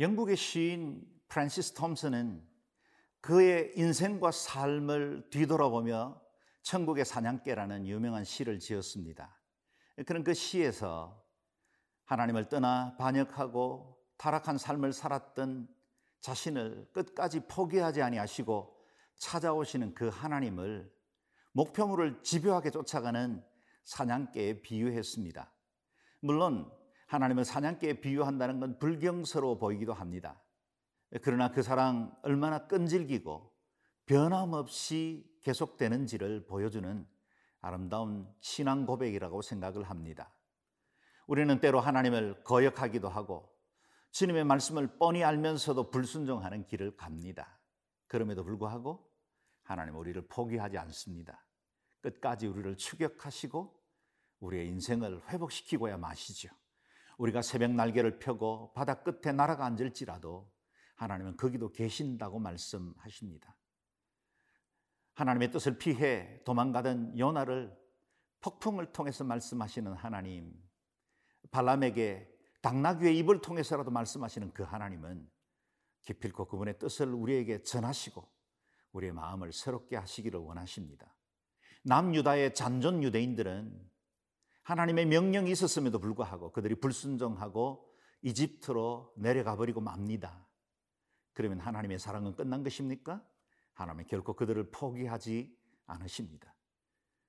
영국의 시인 프란시스 톰슨은 그의 인생과 삶을 뒤돌아보며 천국의 사냥개라는 유명한 시를 지었습니다. 그런 그 시에서 하나님을 떠나 반역하고 타락한 삶을 살았던 자신을 끝까지 포기하지 아니하시고 찾아오시는 그 하나님을 목표물을 집요하게 쫓아가는 사냥개에 비유했습니다. 물론 하나님을 사냥개에 비유한다는 건 불경스러워 보이기도 합니다. 그러나 그 사랑 얼마나 끈질기고 변함없이 계속되는지를 보여주는 아름다운 신앙 고백이라고 생각을 합니다. 우리는 때로 하나님을 거역하기도 하고 주님의 말씀을 뻔히 알면서도 불순종하는 길을 갑니다. 그럼에도 불구하고 하나님 우리를 포기하지 않습니다. 끝까지 우리를 추격하시고 우리의 인생을 회복시키고야 마시죠. 우리가 새벽 날개를 펴고 바다 끝에 날아가 앉을지라도 하나님은 거기도 계신다고 말씀하십니다. 하나님의 뜻을 피해 도망가던 요나를 폭풍을 통해서 말씀하시는 하나님, 발람에게 당나귀의 입을 통해서라도 말씀하시는 그 하나님은 기필코 그분의 뜻을 우리에게 전하시고 우리의 마음을 새롭게 하시기를 원하십니다. 남유다의 잔존 유대인들은 하나님의 명령이 있었음에도 불구하고 그들이 불순종하고 이집트로 내려가 버리고 맙니다. 그러면 하나님의 사랑은 끝난 것입니까? 하나님은 결코 그들을 포기하지 않으십니다.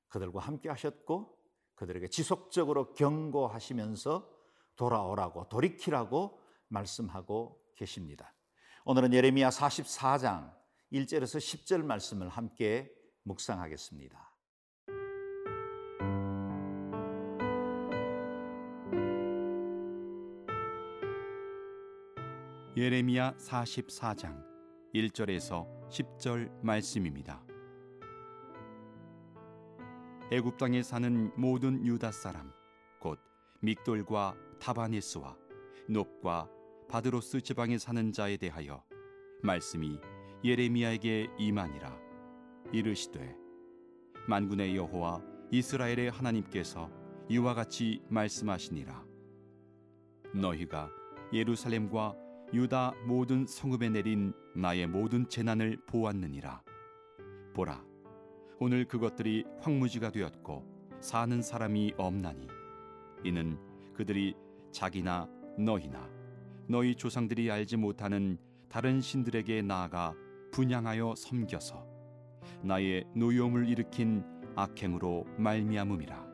그들과 함께 하셨고 그들에게 지속적으로 경고하시면서 돌아오라고 돌이키라고 말씀하고 계십니다. 오늘은 예레미야 44장 1절에서 10절 말씀을 함께 묵상하겠습니다. 예레미야 44장 1절에서 10절 말씀입니다. 애굽 땅에 사는 모든 유다 사람 곧 믹돌과 타바네스와 높과 바드로스 지방에 사는 자에 대하여 말씀이 예레미야에게 임하니라 이르시되 만군의 여호와 이스라엘의 하나님께서 이와 같이 말씀하시니라 너희가 예루살렘과 유다 모든 성읍에 내린 나의 모든 재난을 보았느니라. 보라 오늘 그것들이 황무지가 되었고 사는 사람이 없나니. 이는 그들이 자기나 너희나 너희 조상들이 알지 못하는 다른 신들에게 나아가 분양하여 섬겨서 나의 노여움을 일으킨 악행으로 말미암음이라.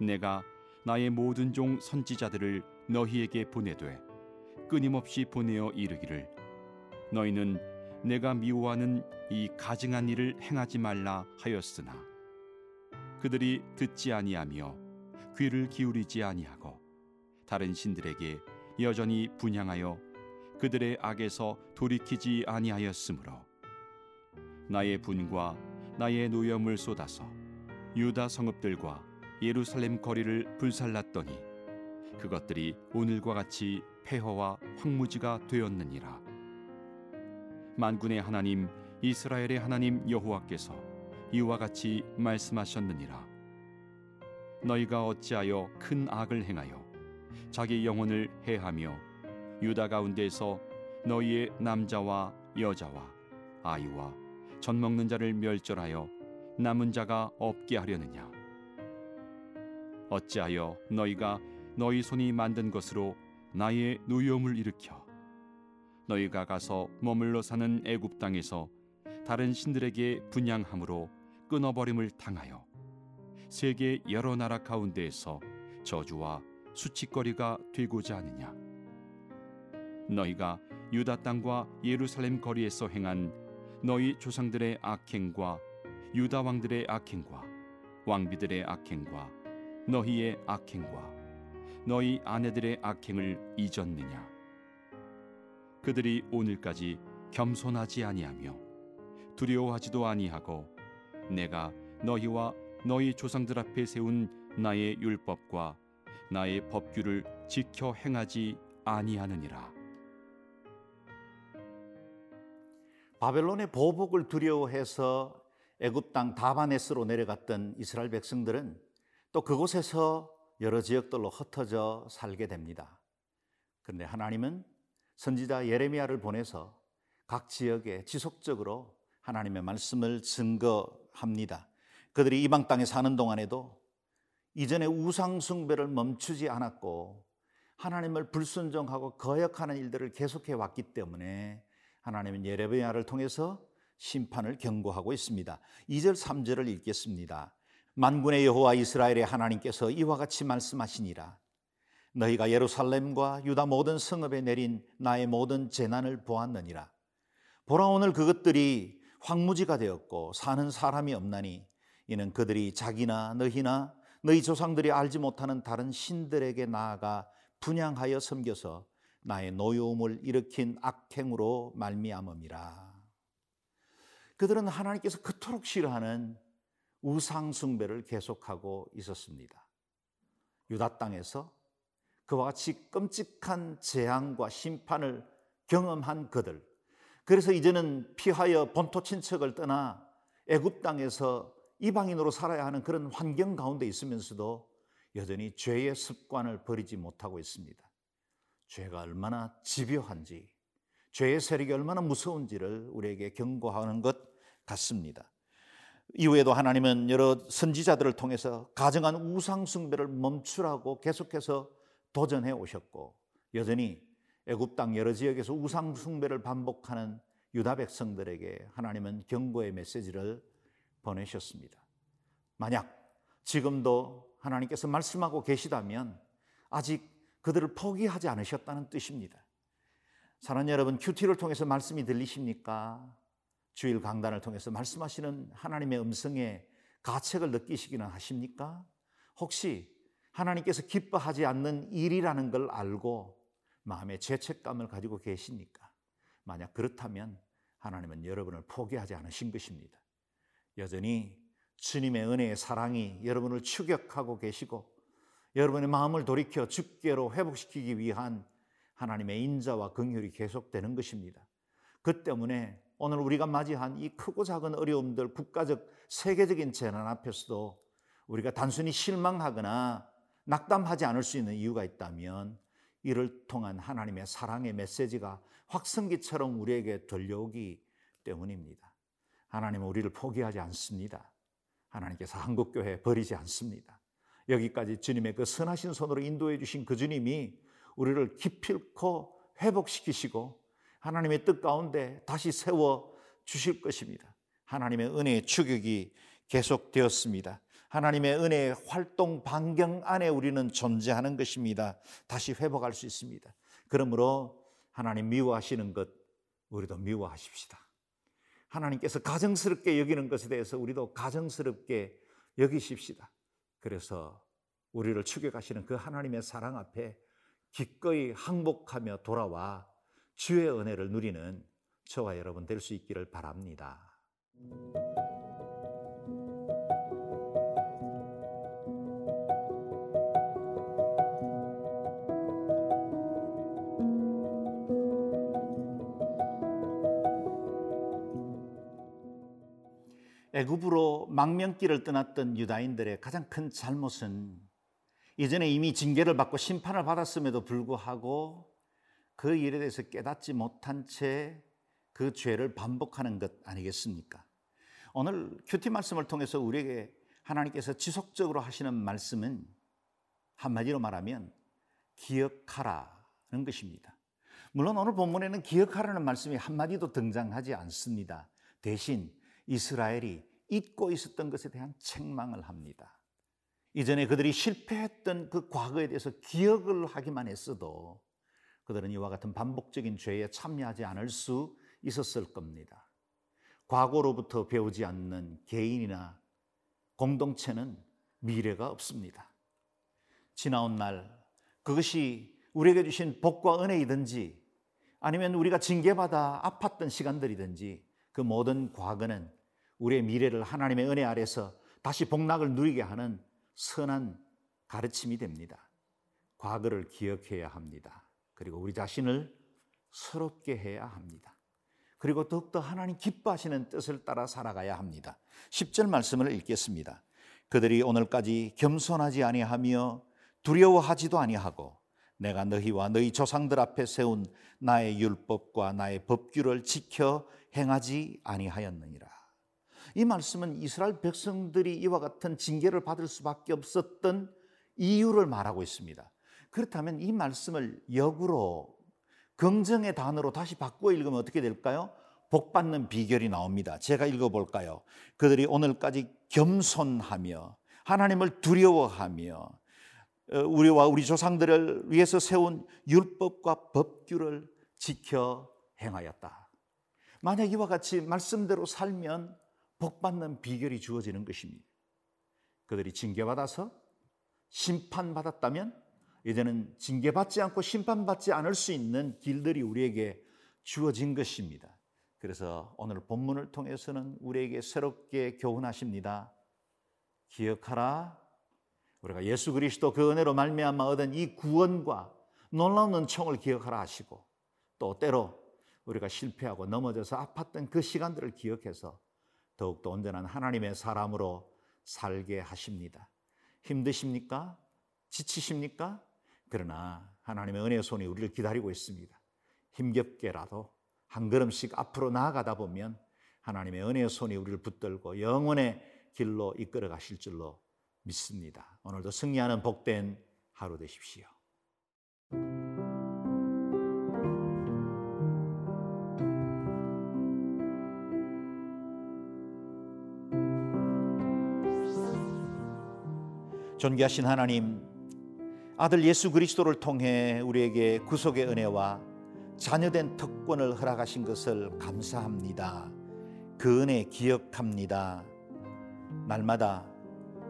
내가 나의 모든 종 선지자들을 너희에게 보내되 끊임없이 보내어 이르기를 너희는 내가 미워하는 이 가증한 일을 행하지 말라 하였으나 그들이 듣지 아니하며 귀를 기울이지 아니하고 다른 신들에게 여전히 분양하여 그들의 악에서 돌이키지 아니하였으므로 나의 분과 나의 노염을 쏟아서 유다 성읍들과 예루살렘 거리를 불살랐더니 그것들이 오늘과 같이 폐허와 황무지가 되었느니라. 만군의 하나님 이스라엘의 하나님 여호와께서 이와 같이 말씀하셨느니라. 너희가 어찌하여 큰 악을 행하여 자기 영혼을 해하며 유다 가운데서 너희의 남자와 여자와 아이와 젖 먹는 자를 멸절하여 남은 자가 없게 하려느냐? 어찌하여 너희가 너희 손이 만든 것으로 나의 노여움을 일으켜. 너희가 가서 머물러 사는 애굽 땅에서 다른 신들에게 분양함으로 끊어버림을 당하여 세계 여러 나라 가운데에서 저주와 수치거리가 되고자 하느냐? 너희가 유다 땅과 예루살렘 거리에서 행한 너희 조상들의 악행과 유다 왕들의 악행과 왕비들의 악행과 너희의 악행과 너희 아내들의 악행을 잊었느냐 그들이 오늘까지 겸손하지 아니하며 두려워하지도 아니하고 내가 너희와 너희 조상들 앞에 세운 나의 율법과 나의 법규를 지켜 행하지 아니하느니라. 바벨론의 보복을 두려워해서 애굽 땅 다바네스로 내려갔던 이스라엘 백성들은 또 그곳에서 여러 지역들로 흩어져 살게 됩니다. 그런데 하나님은 선지자 예레미야를 보내서 각 지역에 지속적으로 하나님의 말씀을 증거합니다. 그들이 이방 땅에 사는 동안에도 이전에 우상 숭배를 멈추지 않았고 하나님을 불순종하고 거역하는 일들을 계속해 왔기 때문에 하나님은 예레미야를 통해서 심판을 경고하고 있습니다. 2절 3절을 읽겠습니다. 만군의 여호와 이스라엘의 하나님께서 이와 같이 말씀하시니라 너희가 예루살렘과 유다 모든 성읍에 내린 나의 모든 재난을 보았느니라 보라 오늘 그것들이 황무지가 되었고 사는 사람이 없나니 이는 그들이 자기나 너희나 너희 조상들이 알지 못하는 다른 신들에게 나아가 분양하여 섬겨서 나의 노여움을 일으킨 악행으로 말미암음이라. 그들은 하나님께서 그토록 싫어하는 우상 숭배를 계속하고 있었습니다. 유다 땅에서 그와 같이 끔찍한 재앙과 심판을 경험한 그들. 그래서 이제는 피하여 본토 친척을 떠나 애굽 땅에서 이방인으로 살아야 하는 그런 환경 가운데 있으면서도 여전히 죄의 습관을 버리지 못하고 있습니다. 죄가 얼마나 집요한지, 죄의 세력이 얼마나 무서운지를 우리에게 경고하는 것 같습니다. 이후에도 하나님은 여러 선지자들을 통해서 가정한 우상숭배를 멈추라고 계속해서 도전해 오셨고 여전히 애굽 땅 여러 지역에서 우상숭배를 반복하는 유다 백성들에게 하나님은 경고의 메시지를 보내셨습니다. 만약 지금도 하나님께서 말씀하고 계시다면 아직 그들을 포기하지 않으셨다는 뜻입니다. 사랑 여러분, 큐티를 통해서 말씀이 들리십니까? 주일 강단을 통해서 말씀하시는 하나님의 음성에 가책을 느끼시기는 하십니까? 혹시 하나님께서 기뻐하지 않는 일이라는 걸 알고 마음의 죄책감을 가지고 계십니까? 만약 그렇다면 하나님은 여러분을 포기하지 않으신 것입니다. 여전히 주님의 은혜의 사랑이 여러분을 추격하고 계시고 여러분의 마음을 돌이켜 주께로 회복시키기 위한 하나님의 인자와 긍휼이 계속되는 것입니다. 그 때문에 오늘 우리가 맞이한 이 크고 작은 어려움들, 국가적, 세계적인 재난 앞에서도 우리가 단순히 실망하거나 낙담하지 않을 수 있는 이유가 있다면 이를 통한 하나님의 사랑의 메시지가 확성기처럼 우리에게 들려오기 때문입니다. 하나님은 우리를 포기하지 않습니다. 하나님께서 한국교회 버리지 않습니다. 여기까지 주님의 그 선하신 손으로 인도해 주신 그 주님이 우리를 기필코 회복시키시고 하나님의 뜻 가운데 다시 세워 주실 것입니다. 하나님의 은혜의 추격이 계속되었습니다. 하나님의 은혜의 활동 반경 안에 우리는 존재하는 것입니다. 다시 회복할 수 있습니다. 그러므로 하나님 미워하시는 것 우리도 미워하십시다. 하나님께서 가정스럽게 여기는 것에 대해서 우리도 가정스럽게 여기십시다. 그래서 우리를 추격하시는 그 하나님의 사랑 앞에 기꺼이 항복하며 돌아와 주의 은혜를 누리는 저와 여러분 될 수 있기를 바랍니다. 애굽으로 망명길을 떠났던 유다인들의 가장 큰 잘못은 이전에 이미 징계를 받고 심판을 받았음에도 불구하고 그 일에 대해서 깨닫지 못한 채 그 죄를 반복하는 것 아니겠습니까? 오늘 큐티 말씀을 통해서 우리에게 하나님께서 지속적으로 하시는 말씀은 한마디로 말하면 기억하라는 것입니다. 물론 오늘 본문에는 기억하라는 말씀이 한마디도 등장하지 않습니다. 대신 이스라엘이 잊고 있었던 것에 대한 책망을 합니다. 이전에 그들이 실패했던 그 과거에 대해서 기억을 하기만 했어도 그들은 이와 같은 반복적인 죄에 참여하지 않을 수 있었을 겁니다. 과거로부터 배우지 않는 개인이나 공동체는 미래가 없습니다. 지나온 날 그것이 우리에게 주신 복과 은혜이든지 아니면 우리가 징계받아 아팠던 시간들이든지 그 모든 과거는 우리의 미래를 하나님의 은혜 아래서 다시 복락을 누리게 하는 선한 가르침이 됩니다. 과거를 기억해야 합니다. 그리고 우리 자신을 서럽게 해야 합니다. 그리고 더욱더 하나님 기뻐하시는 뜻을 따라 살아가야 합니다. 10절 말씀을 읽겠습니다. 그들이 오늘까지 겸손하지 아니하며 두려워하지도 아니하고 내가 너희와 너희 조상들 앞에 세운 나의 율법과 나의 법규를 지켜 행하지 아니하였느니라. 이 말씀은 이스라엘 백성들이 이와 같은 징계를 받을 수밖에 없었던 이유를 말하고 있습니다. 그렇다면 이 말씀을 역으로 긍정의 단어로 다시 바꾸어 읽으면 어떻게 될까요? 복 받는 비결이 나옵니다. 제가 읽어 볼까요? 그들이 오늘까지 겸손하며 하나님을 두려워하며 어, 우리와 우리 조상들을 위해서 세운 율법과 법규를 지켜 행하였다. 만약 이와 같이 말씀대로 살면 복 받는 비결이 주어지는 것입니다. 그들이 징계받아서 심판받았다면 이제는 징계받지 않고 심판받지 않을 수 있는 길들이 우리에게 주어진 것입니다. 그래서 오늘 본문을 통해서는 우리에게 새롭게 교훈하십니다. 기억하라. 우리가 예수 그리스도 그 은혜로 말미암아 얻은 이 구원과 놀라운 은총을 기억하라 하시고 또 때로 우리가 실패하고 넘어져서 아팠던 그 시간들을 기억해서 더욱더 온전한 하나님의 사람으로 살게 하십니다. 힘드십니까? 지치십니까? 그러나 하나님의 은혜의 손이 우리를 기다리고 있습니다. 힘겹게라도 한 걸음씩 앞으로 나아가다 보면 하나님의 은혜의 손이 우리를 붙들고 영원의 길로 이끌어 가실 줄로 믿습니다. 오늘도 승리하는 복된 하루 되십시오. 존귀하신 하나님, 아들 예수 그리스도를 통해 우리에게 구속의 은혜와 자녀된 특권을 허락하신 것을 감사합니다. 그 은혜 기억합니다. 날마다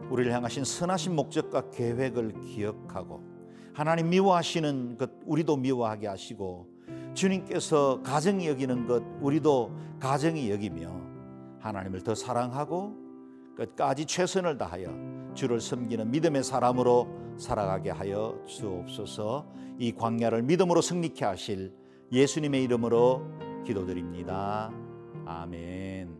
우리를 향하신 선하신 목적과 계획을 기억하고 하나님 미워하시는 것 우리도 미워하게 하시고 주님께서 가정이 여기는 것 우리도 가정이 여기며 하나님을 더 사랑하고 끝까지 최선을 다하여 주를 섬기는 믿음의 사람으로 살아가게 하여 주옵소서 이 광야를 믿음으로 승리케 하실 예수님의 이름으로 기도드립니다. 아멘.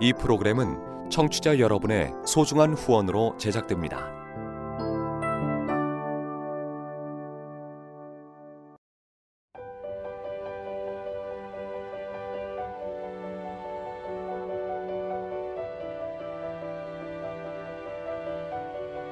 이 프로그램은 청취자 여러분의 소중한 후원으로 제작됩니다.